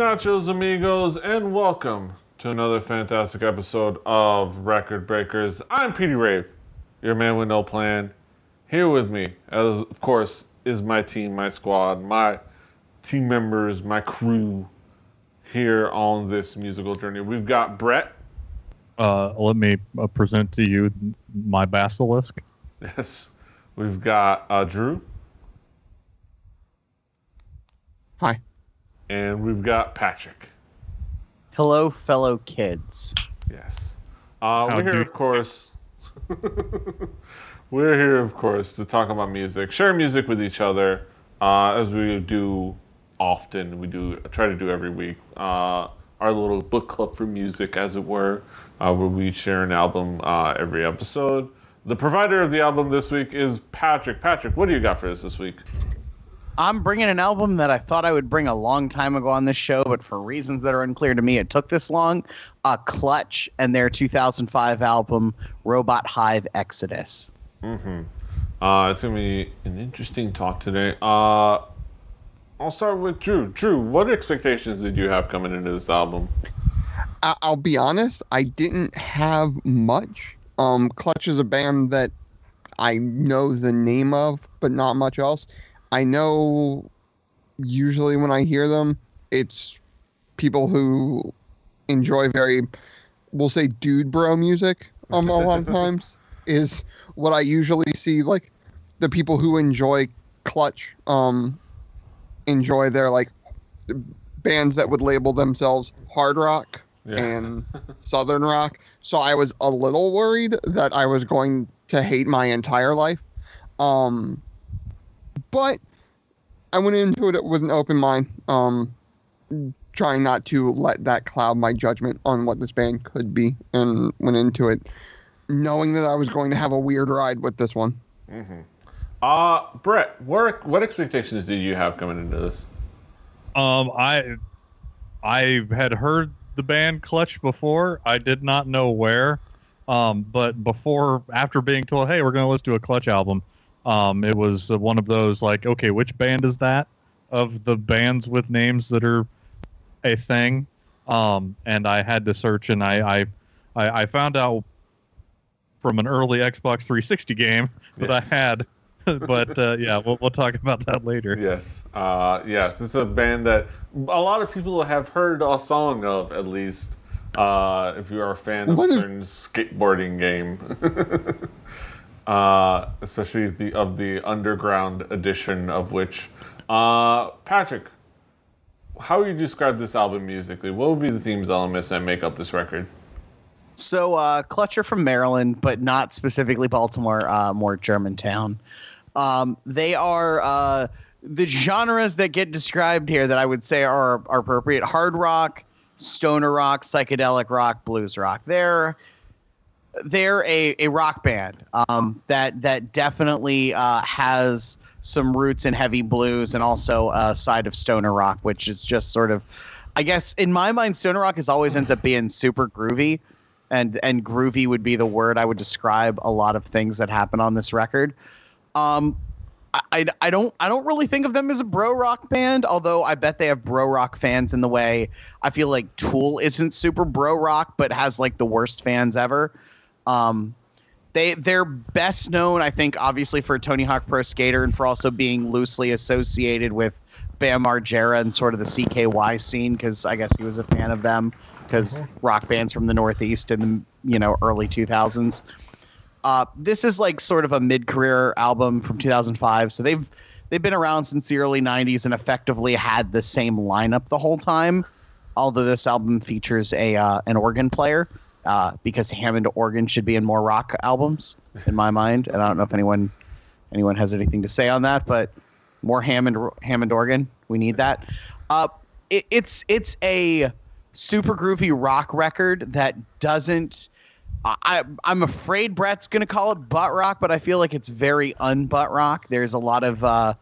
nachos, amigos, and welcome to another fantastic episode of Record Breakers. I'm Petey Rave, your man with no plan. Here with me, as of course, is my team, my squad, my team members, my crew here on this musical journey. We've got Brett. Uh, let me uh, present to you my basilisk. Yes. We've got uh, Drew. Hi. And we've got Patrick. Hello, fellow kids. Yes. Uh, we're here, do- of course. we're here, of course, to talk about music, share music with each other, uh, as we do often. We do try to do every week. Uh, our little book club for music, as it were, uh, where we share an album uh, every episode. The provider of the album this week is Patrick. Patrick, what do you got for us this week? I'm bringing an album that I thought I would bring a long time ago on this show, but for reasons that are unclear to me, it took this long. Uh, Clutch and their 2005 album, Robot Hive Exodus. Uh, it's gonna be an interesting talk today. Uh, I'll start with Drew. Drew, what expectations did you have coming into this album? I- I'll be honest, I didn't have much. Um, Clutch is a band that I know the name of, but not much else. I know usually when I hear them, it's people who enjoy very, we'll say, dude bro music. Um, a lot of times is what I usually see. Like the people who enjoy Clutch, um, enjoy their like bands that would label themselves hard rock Yeah. and southern rock. So I was a little worried that I was going to hate my entire life. Um, but I went into it with an open mind, um, trying not to let that cloud my judgment on what this band could be, and went into it knowing that I was going to have a weird ride with this one. Mhm. Uh, Brett, what what expectations did you have coming into this? Um, I I had heard the band Clutch before. I did not know where. Um, but before, after being told, "Hey, we're going to listen to a Clutch album," um, it was uh, one of those like, "Okay, which band is that?" Of the bands with names that are a thing, um, and I had to search, and I I I, I found out from an early Xbox 360 game that Yes. I had. but uh, yeah, we'll, we'll talk about that later. Yes. Uh, yes, it's a band that a lot of people have heard a song of, at least. Uh, if you are a fan of a What certain skateboarding game, uh, especially the of the underground edition of which. Uh, Patrick, how would you describe this album musically? What would be the themes, elements that make up this record? So, uh, Clutch are from Maryland, but not specifically Baltimore, uh, more Germantown. Um, they are uh, the genres that get described here that I would say are, are appropriate hard rock, stoner rock, psychedelic rock, blues rock. They're they're a, a rock band um, that that definitely uh, has some roots in heavy blues and also a side of stoner rock, which is just sort of, I guess, in my mind, stoner rock has always ends up being super groovy, and and groovy would be the word I would describe a lot of things that happen on this record. Um, I, I don't I don't really think of them as a bro rock band, although I bet they have bro rock fans in the way I feel like Tool isn't super bro rock, but has like the worst fans ever. Um, they they're best known, I think, obviously for Tony Hawk Pro Skater and for also being loosely associated with Bam Margera and sort of the CKY scene because I guess he was a fan of them because rock bands from the Northeast in the you know early 2000s. Uh, this is like sort of a mid-career album from 2005, so they've they've been around since the early 90s and effectively had the same lineup the whole time. Although this album features a uh, an organ player, uh, because Hammond organ should be in more rock albums, in my mind. And I don't know if anyone anyone has anything to say on that, but more Hammond Hammond organ, we need that. Uh, it, it's it's a super groovy rock record that doesn't. I I'm afraid Brett's gonna call it butt rock, but I feel like it's very unbutt rock. There's a lot of uh,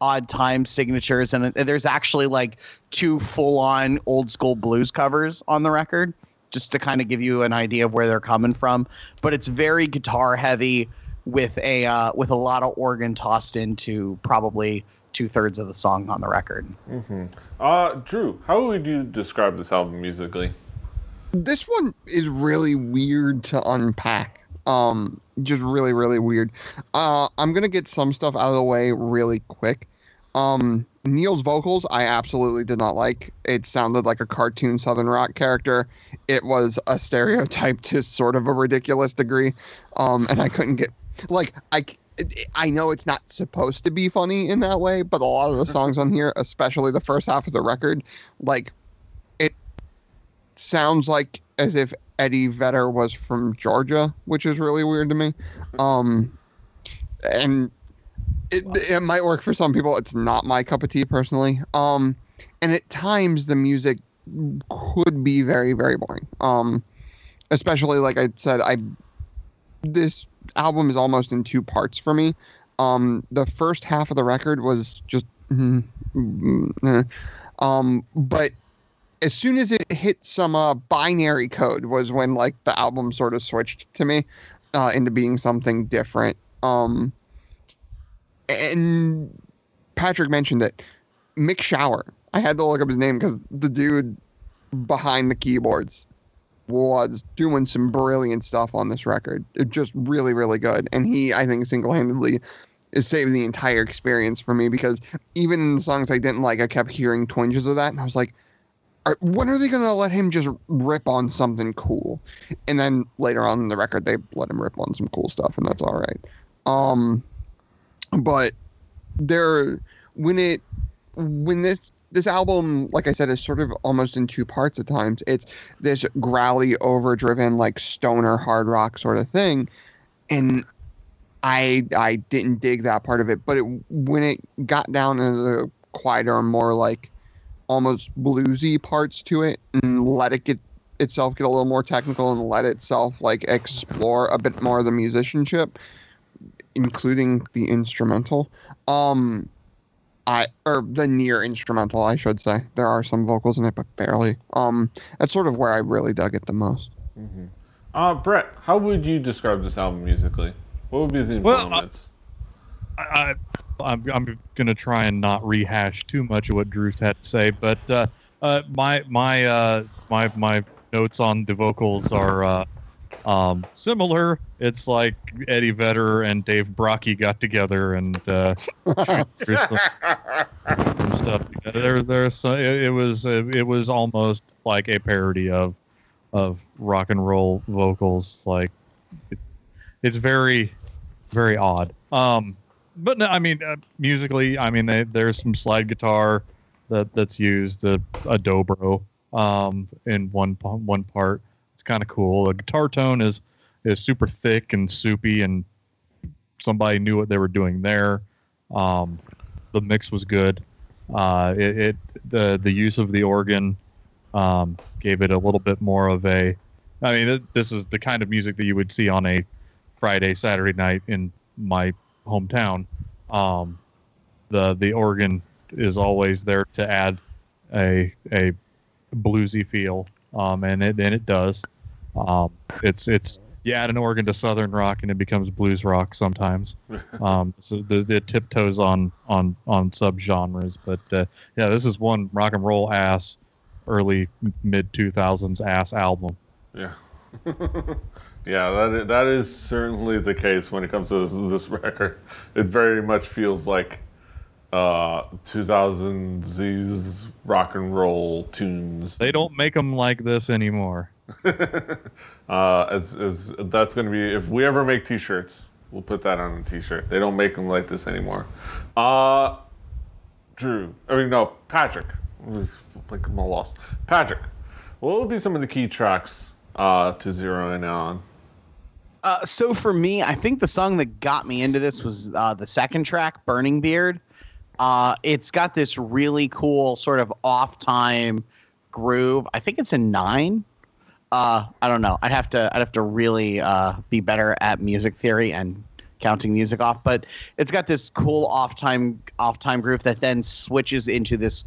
odd time signatures, and there's actually like two full on old school blues covers on the record, just to kind of give you an idea of where they're coming from. But it's very guitar heavy with a uh, with a lot of organ tossed into probably two thirds of the song on the record. Mm-hmm. Uh, Drew, how would you describe this album musically? This one is really weird to unpack. Um, just really, really weird. Uh, I'm gonna get some stuff out of the way really quick. Um, Neil's vocals, I absolutely did not like. It sounded like a cartoon Southern rock character. It was a stereotype to sort of a ridiculous degree. Um, and I couldn't get like I. I know it's not supposed to be funny in that way, but a lot of the songs on here, especially the first half of the record, like it sounds like as if Eddie Vedder was from Georgia, which is really weird to me. Um, and it, it might work for some people. It's not my cup of tea personally. Um, and at times the music could be very, very boring. Um, especially like I said, I this album is almost in two parts for me. Um, the first half of the record was just, mm, mm, um, but as soon as it hit some uh, binary code was when like the album sort of switched to me uh, into being something different. Um, and Patrick mentioned it. Mick Schauer. I had to look up his name because the dude behind the keyboards was doing some brilliant stuff on this record. It just really, really good. And he, I think, single handedly is saving the entire experience for me because even in the songs I didn't like, I kept hearing twinges of that. And I was like, are, when are they going to let him just rip on something cool? And then later on in the record, they let him rip on some cool stuff, and that's all right. Um, but there, when it, when this this album, like I said, is sort of almost in two parts at times. It's this growly, overdriven, like stoner hard rock sort of thing, and I I didn't dig that part of it. But it, when it got down into the quieter, more like almost bluesy parts to it, and let it get itself get a little more technical and let itself like explore a bit more of the musicianship, including the instrumental. Um, I or the near instrumental, I should say. There are some vocals in it, but barely. Um, that's sort of where I really dug it the most. Mm-hmm. Uh, Brett, how would you describe this album musically? What would be the Well, influence? I, I, I'm, I'm gonna try and not rehash too much of what Drew's had to say, but uh, uh, my my uh, my my notes on the vocals are uh, um, similar. It's like Eddie Vedder and Dave Brockie got together and uh, some, some stuff. together. There, there's it, it was it was almost like a parody of of rock and roll vocals. Like it, it's very very odd. Um, but no, I mean uh, musically, I mean they, there's some slide guitar that that's used a, a dobro um, in one one part. It's kind of cool. The guitar tone is is super thick and soupy, and somebody knew what they were doing there. Um, the mix was good. Uh, it, it the the use of the organ um, gave it a little bit more of a. I mean, it, this is the kind of music that you would see on a Friday, Saturday night in my hometown. Um, the the organ is always there to add a a bluesy feel, um, and it and it does. Um, it's it's you add an organ to southern rock and it becomes blues rock sometimes. Um, so the, the tiptoes on on on subgenres, but uh, yeah, this is one rock and roll ass early mid two thousands ass album. Yeah. yeah, that is, that is certainly the case when it comes to this, this record. It very much feels like uh 2000s rock and roll tunes. They don't make them like this anymore. uh, as, as that's going to be if we ever make t-shirts, we'll put that on a t-shirt. They don't make them like this anymore. Uh Drew, I mean no, Patrick. Like I'm all lost. Patrick, what would be some of the key tracks uh, to zero in on? Uh, so for me, I think the song that got me into this was uh, the second track, "Burning Beard." Uh, it's got this really cool sort of off-time groove. I think it's a nine. Uh, I don't know. I'd have to. I'd have to really uh, be better at music theory and counting music off. But it's got this cool off-time off-time groove that then switches into this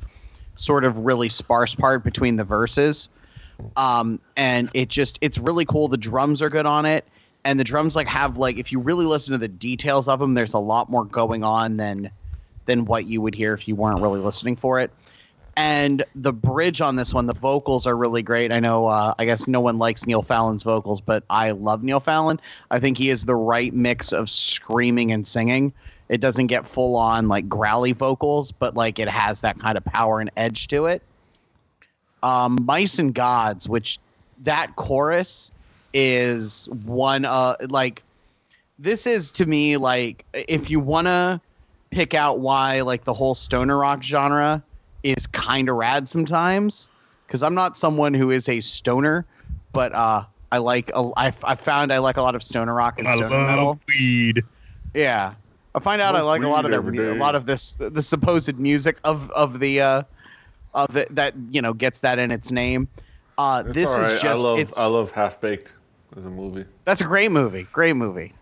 sort of really sparse part between the verses um, and it just it's really cool. The drums are good on it, and the drums like have like if you really listen to the details of them, there's a lot more going on than than what you would hear if you weren't really listening for it. And the bridge on this one, the vocals are really great. I know, uh, I guess no one likes Neil Fallon's vocals, but I love Neil Fallon. I think he is the right mix of screaming and singing. It doesn't get full on like growly vocals, but like it has that kind of power and edge to it. Um, Mice and Gods, which that chorus is one uh like this is to me like if you want to pick out why like the whole stoner rock genre is kind of rad sometimes because I'm not someone who is a stoner, but uh I like a, I, I found I like a lot of stoner rock and I stoner love metal. weed. Yeah. I find out I Smoke like a lot of weed their every a lot of this the supposed music of of the uh of it that you know gets that in its name. Uh It's this all is right. just I love it's I love Half Baked as a movie. that's a great movie. Great movie.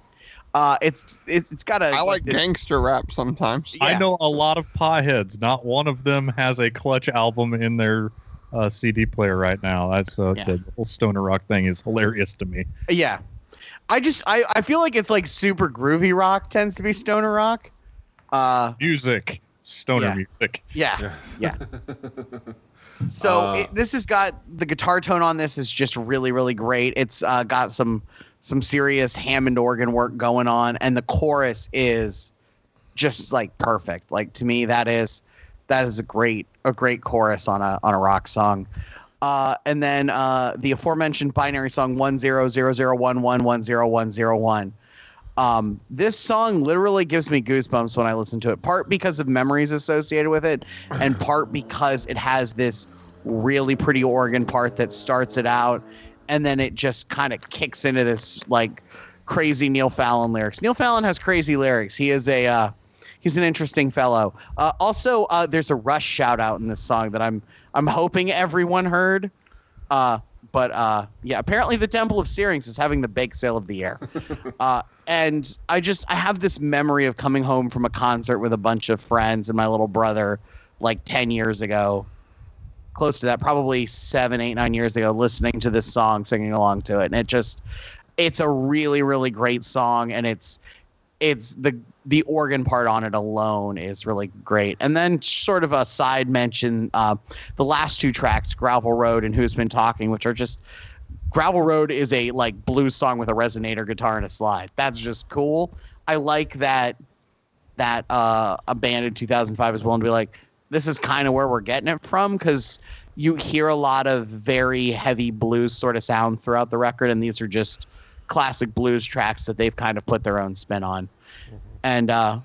Uh it's it's it's got a I like this- gangster rap sometimes. I know a lot of potheads. Not one of them has a Clutch album in their uh, CD player right now. That's uh, Yeah. the whole stoner rock thing is hilarious to me. Yeah. I just I, I feel like it's like super groovy rock tends to be stoner rock. Uh Music, stoner Yeah. music. yeah. Yes. Yeah. So Uh, it, this has got the guitar tone on this is just really really great. It's uh, got some some serious Hammond organ work going on, and the chorus is just like perfect. Like to me, that is that is a great a great chorus on a on a rock song. Uh, and then uh, the aforementioned binary song one zero zero zero one one one zero one zero one. Um, this song literally gives me goosebumps when I listen to it. Part because of memories associated with it, and part because it has this really pretty organ part that starts it out, and then it just kind of kicks into this like crazy Neil Fallon lyrics. Neil Fallon has crazy lyrics. He is a uh, he's an interesting fellow. Uh, also, uh, there's a Rush shout out in this song that I'm I'm hoping everyone heard. Uh, but uh, yeah, apparently the Temple of Syrinx is having the bake sale of the year. uh, and I just I have this memory of coming home from a concert with a bunch of friends and my little brother like 10 years ago close to that probably seven eight nine years ago listening to this song singing along to it. And it just it's a really really great song. And it's it's the the organ part on it alone is really great. And then sort of a side mention uh, the last two tracks gravel road and who's been talking which are just gravel road is a like blues song with a resonator guitar and a slide. That's just cool. I like that that uh, a band in 2005 is willing to be like this is kind of where we're getting it from because you hear a lot of very heavy blues sort of sound throughout the record and these are just classic blues tracks that they've kind of put their own spin on and uh,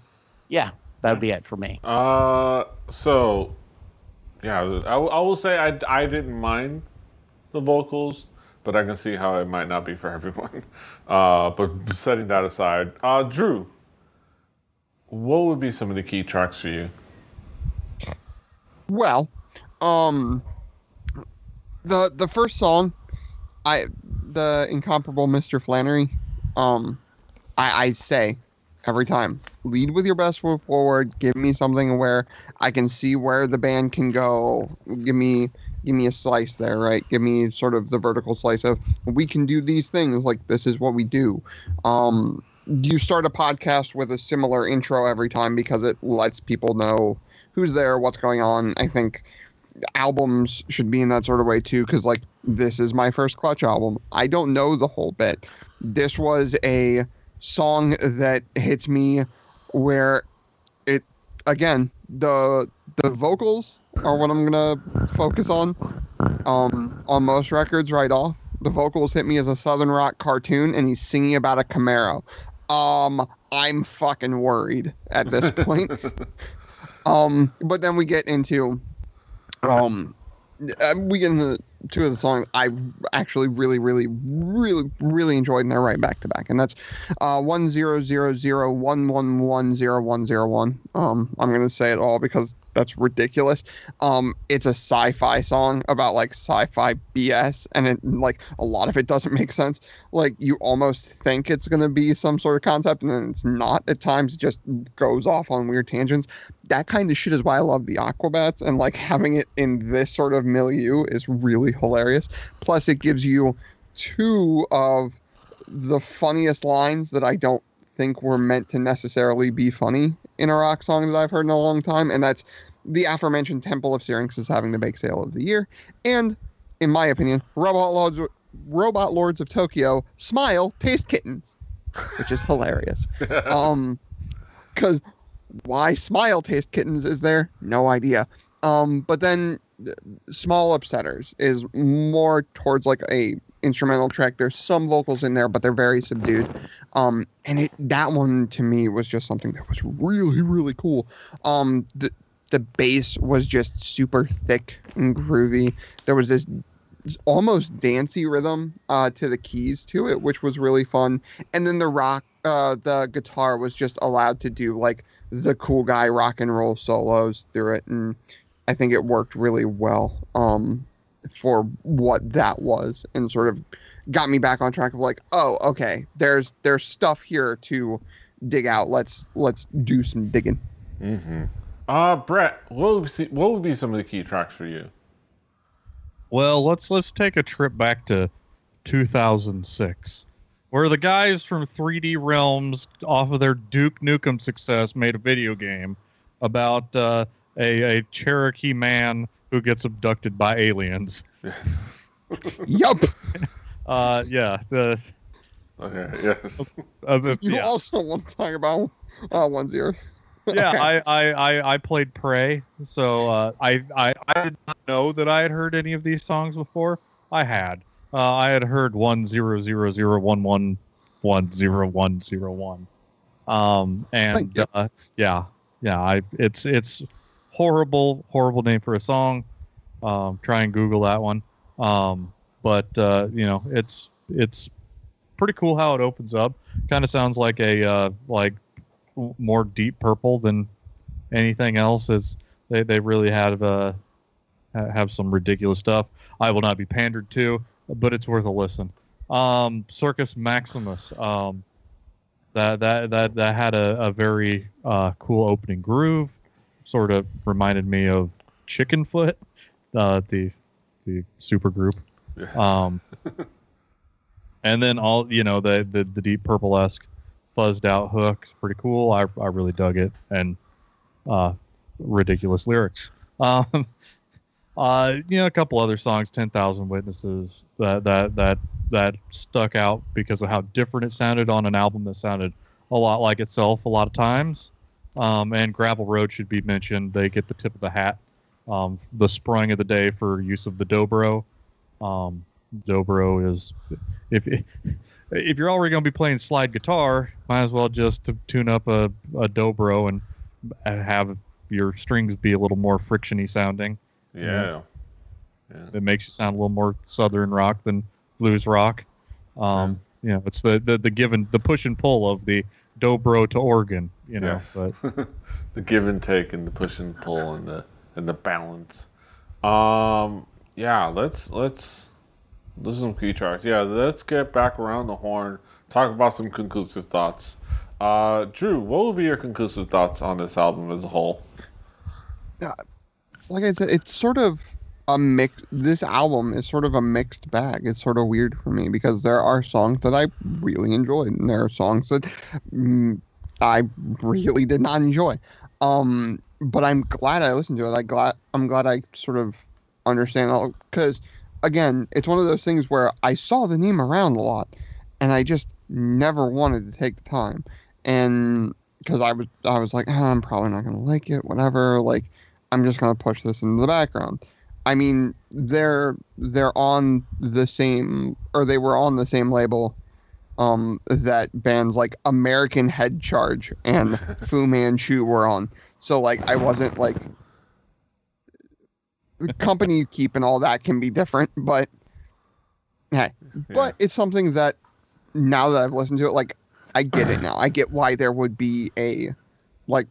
yeah that would be it for me Uh, so yeah, I, I will say I, I didn't mind the vocals, but I can see how it might not be for everyone. Uh, but setting that aside, uh, Drew, what would be some of the key tracks for you? Well, um, the the first song, I the incomparable Mr. Flannery, um, I, I say every time, lead with your best foot forward. Give me something where I can see where the band can go. Give me give me a slice there, right? Give me sort of the vertical slice of we can do these things. Like this is what we do. Um, you start a podcast with a similar intro every time because it lets people know who's there, what's going on. I think albums should be in that sort of way too, because like this is my first Clutch album. I don't know the whole bit. This was a song that hits me where it again the the vocals are what I'm gonna focus on. Um, on most records, right off, the vocals hit me as a southern rock cartoon, and he's singing about a Camaro. Um, I'm fucking worried at this point. Um, but then we get into, um, uh, we get into two of the songs I actually really, really, really, really enjoyed, and they're right back to back, and that's uh one zero zero zero one one one zero one zero one. Um, I'm gonna say it all because that's ridiculous. Um, it's a sci-fi song about like sci-fi BS, and it like a lot of it doesn't make sense. Like you almost think it's gonna be some sort of concept, and then it's not. At times, it just goes off on weird tangents. That kind of shit is why I love the Aquabats, and like having it in this sort of milieu is really hilarious. Plus, it gives you two of the funniest lines that I don't think were meant to necessarily be funny in a rock song that I've heard in a long time, and that's the aforementioned Temple of Syrinx is having the bake sale of the year, and in my opinion, Robot Lords, Robot Lords of Tokyo smile taste kittens, which is hilarious. um, because why smile taste kittens is there? No idea. Um, but then small upsetters is more towards like a instrumental track. There's some vocals in there, but they're very subdued. Um, and it that one to me was just something that was really really cool. Um, the the bass was just super thick and groovy. There was this almost dancey rhythm uh, to the keys to it, which was really fun. And then the rock, uh, the guitar was just allowed to do like the cool guy rock and roll solos through it, and I think it worked really well um, for what that was, and sort of got me back on track of like, oh, okay, there's there's stuff here to dig out. Let's let's do some digging. Mm-hmm. Uh, Brett, what would, be, what would be some of the key tracks for you? Well, let's let's take a trip back to 2006, where the guys from 3D Realms, off of their Duke Nukem success, made a video game about uh, a, a Cherokee man who gets abducted by aliens. Yes. yup. Uh, yeah. The Okay. Yes. uh, You yeah. also want to talk about uh, one zero. Yeah. I, I, I, I played Prey, so uh, I, I I did not know that I had heard any of these songs before. I had. Uh, I had heard one zero zero zero one one one zero one zero one. Um, and Thank uh, yeah, yeah, I it's it's horrible, horrible name for a song. Um, try and Google that one. Um, but uh, you know, it's it's pretty cool how it opens up. Kind of sounds like a uh, like more deep purple than anything else. Is they they really have uh have some ridiculous stuff. I will not be pandered to, but it's worth a listen. Um, Circus Maximus. Um, that that that that had a, a very uh, cool opening groove. Sort of reminded me of Chickenfoot, uh, the the super group. yes. Um, and then all you know the the, the deep purple esque fuzzed out hook is pretty cool. I I really dug it and uh, ridiculous lyrics. Um, uh, you know a couple other songs, Ten Thousand Witnesses that that that that stuck out because of how different it sounded on an album that sounded a lot like itself a lot of times. Um, and Gravel Road should be mentioned. They get the tip of the hat. Um, the spring of the day for use of the dobro. Um, dobro is if if you're already going to be playing slide guitar, might as well just tune up a, a dobro and have your strings be a little more frictiony sounding. yeah. Yeah. It makes you sound a little more southern rock than blues rock. Um, You know, it's the, the the give and the push and pull of the dobro to organ. You know, yes. but the give and take and the push and pull and the and the balance. Um. Yeah. Let's let's listen is some key tracks. Yeah. Let's get back around the horn. Talk about some conclusive thoughts. Uh, Drew, what would be your conclusive thoughts on this album as a whole? Yeah, like I said, it's sort of a mix. This album is sort of a mixed bag. It's sort of weird for me because there are songs that I really enjoyed, and there are songs that mm, I really did not enjoy. Um, but I'm glad I listened to it. I glad I'm glad I sort of understand all because again, it's one of those things where I saw the name around a lot, and I just never wanted to take the time, and because I was I was like, "Ah, I'm probably not gonna like it, whatever. Like, I'm just gonna push this into the background. I mean, they're they're on the same or they were on the same label um that bands like American Head Charge and Fu Manchu were on. So like I wasn't like company you keep and all that can be different, but hey. But it's something that now that I've listened to it, like I get it now. I get why there would be a like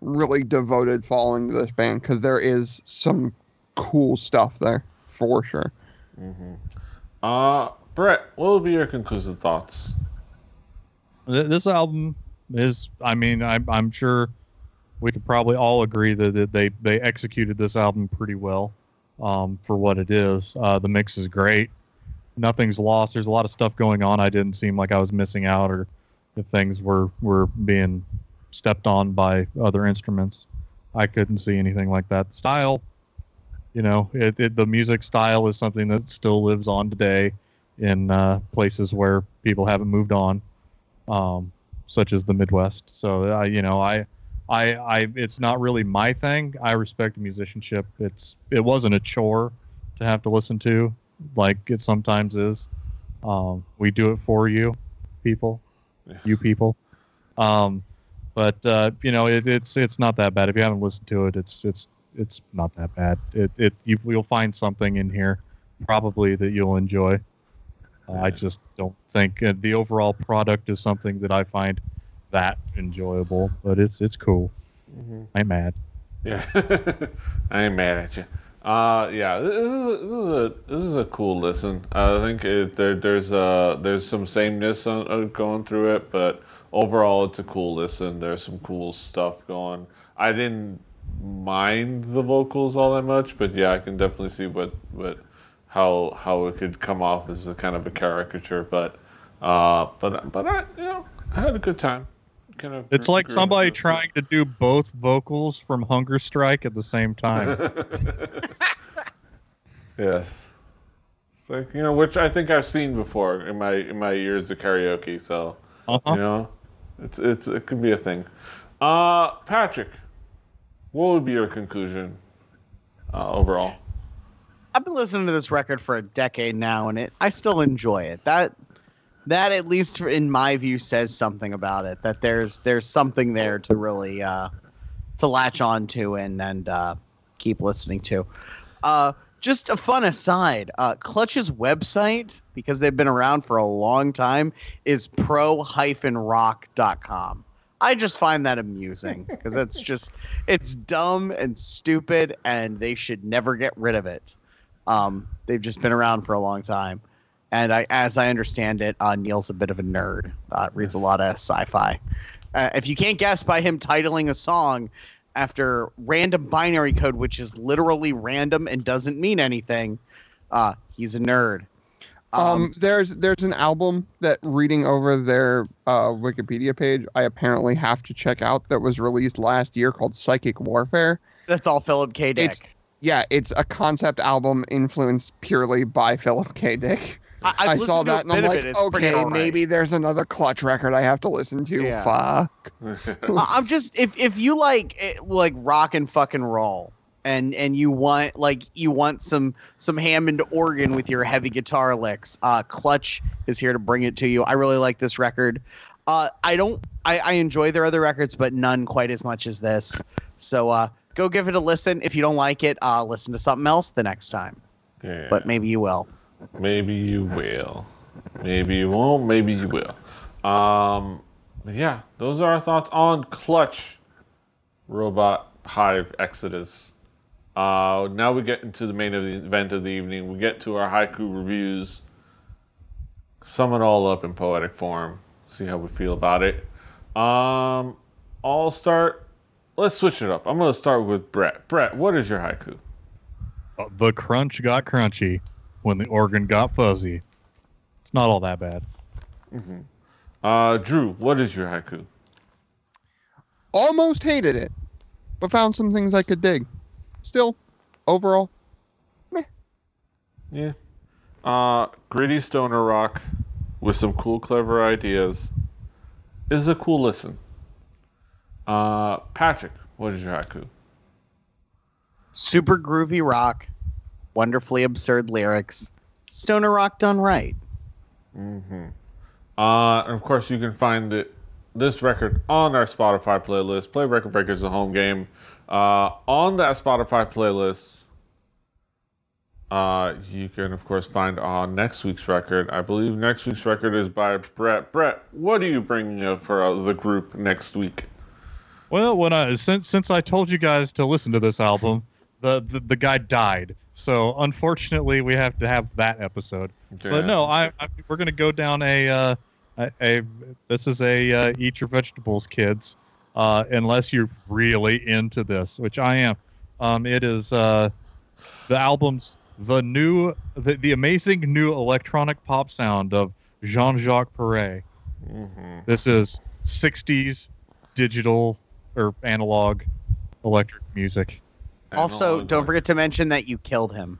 really devoted following to this band because there is some cool stuff there for sure. hmm Uh, Brett, what will be your conclusive thoughts? This album is i mean i'm, I'm sure we could probably all agree that they they executed this album pretty well um, for what it is uh, the mix is great nothing's lost there's a lot of stuff going on i didn't seem like i was missing out or if things were were being stepped on by other instruments. I couldn't see anything like that. Style, you know, it, it the music style is something that still lives on today in uh, places where people haven't moved on, um, such as the Midwest. So, uh, you know, I, I, I, it's not really my thing. I respect the musicianship. It's, it wasn't a chore to have to listen to, like it sometimes is. Um, we do it for you, people, Yeah. you people. Um, but uh, you know, it, it's it's not that bad. If you haven't listened to it, it's it's it's not that bad. It it you you'll find something in here probably that you'll enjoy. Uh, I just don't think uh, the overall product is something that I find that enjoyable. But it's it's cool. Mhm. I'm mad. Yeah, I ain't mad at you. Uh, yeah, this is a, this is a this is a cool listen. I think it, there there's uh there's some sameness on, uh, going through it, but overall it's a cool listen. There's some cool stuff going. I didn't mind the vocals all that much, but yeah, I can definitely see what what how how it could come off as a kind of a caricature. But uh, but but I you know I had a good time. Kind of. It's like somebody into trying to do both vocals from Hunger Strike at the same time. yes. It's like you know, which I think I've seen before in my in my years of karaoke. So Uh-huh. you know, it's it's it could be a thing. Uh, Patrick, what would be your conclusion uh, overall? I've been listening to this record for a decade now, and it I still enjoy it. That that at least in my view says something about it. That there's there's something there to really uh, to latch on to and and uh, keep listening to. Uh, just a fun aside, uh, Clutch's website because they've been around for a long time is pro-rock.com. I just find that amusing because it's just it's dumb and stupid, and they should never get rid of it. Um, they've just been around for a long time, and I, as I understand it, uh, Neil's a bit of a nerd. Uh, reads a lot of sci-fi. Uh, if you can't guess by him titling a song after random binary code, which is literally random and doesn't mean anything, uh, he's a nerd. Um, there's there's an album that reading over their uh, Wikipedia page, I apparently have to check out that was released last year called Psychic Warfare. that's all Philip K. It's- Dick. Yeah, it's a concept album influenced purely by Philip K. Dick. I, I've I saw that and I'm like, it. Okay, alright. maybe there's another Clutch record I have to listen to. Yeah. Fuck. I- I'm just if if you like eh, like rock and fucking roll and and you want like you want some some Hammond organ with your heavy guitar licks, uh, Clutch is here to bring it to you. I really like this record. Uh, I don't I, I enjoy their other records, but none quite as much as this. So uh, go give it a listen. If you don't like it, uh, listen to something else the next time. Yeah. But maybe you will. Maybe you will. Maybe you won't. Maybe you will. Um, yeah, those are our thoughts on Clutch Robot Hive Exodus. Uh, now we get into the main event of the evening. We get to our haiku reviews. Sum it all up in poetic form. See how we feel about it. Um, I'll start. Let's switch it up. I'm gonna start with Brett. Brett, what is your haiku? Uh, the crunch got crunchy when the organ got fuzzy. It's not all that bad. Uh, Drew, what is your haiku? Almost hated it, but found some things I could dig. Still, overall, meh. Yeah. Uh, gritty stoner rock with some cool, clever ideas this is a cool listen. Uh, Patrick, what is your haiku? Super groovy rock, wonderfully absurd lyrics, stoner rock done right. Mm-hmm. Uh, and of course, you can find it, this record on our Spotify playlist. Play Record Breakers, the home game. Uh, on that Spotify playlist, uh, you can, of course, find on next week's record. I believe next week's record is by Brett. Brett, what are you bringing up for uh, the group next week? Well, when I since since I told you guys to listen to this album, the the, the guy died. So unfortunately, we have to have that episode. But no, I, I we're gonna go down a uh, a, a this is a uh, eat your vegetables, kids. Uh, unless you're really into this, which I am. Um, it is uh, the album's the new the, the amazing new electronic pop sound of Jean-Jacques Perrey. hmm This is 60s digital or analog electric music. Also, don't one. forget to mention that you killed him.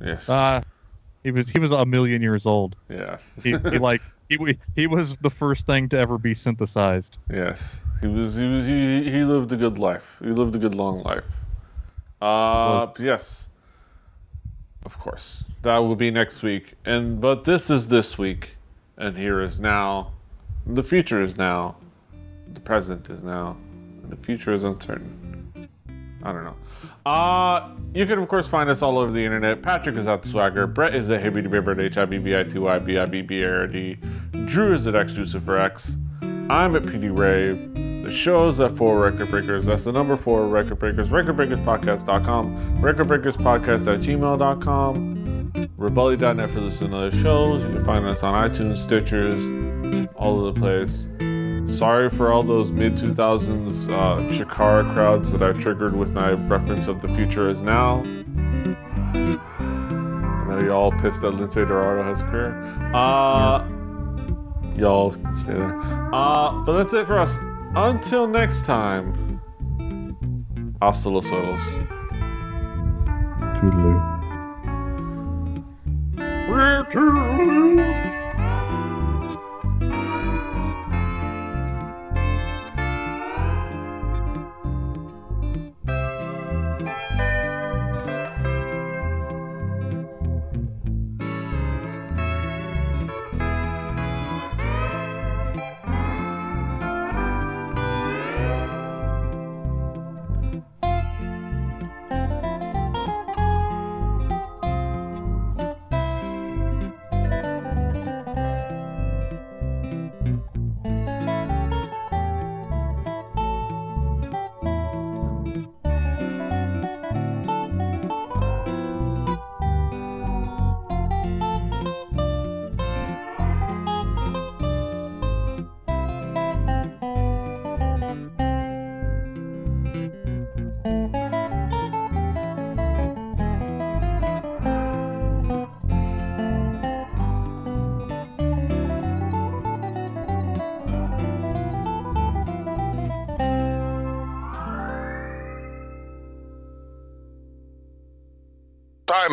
Yes. Uh, he was he was a million years old. yes. He, he like he he was the first thing to ever be synthesized. yes. He was. He was. He, he lived a good life. He lived a good long life. Uh. Yes. Of course. That will be next week. And but this is this week, and here is now. The future is now. The present is now. And the future is uncertain. I don't know. Uh, you can of course find us all over the internet. Patrick is at the Swagger. Brett is at Hibbity Bibbert. Drew is at X Lucifer X. I'm at PD Rave. The show's at Four Record Breakers. That's the number four Record Breakers. RecordBreakersPodcast.com. RecordBreakersPodcast at gmail.com. Rebellion.net for listening to other shows. You can find us on iTunes, Stitchers, all over the place. Sorry for all those mid 2000s uh, Chikara crowds that I triggered with my reference of the future is now. I know y'all pissed that Lindsay Dorado has a career. Uh, y'all stay there. Uh, but that's it for us. Until next time, hasta los oils. Toodaloo.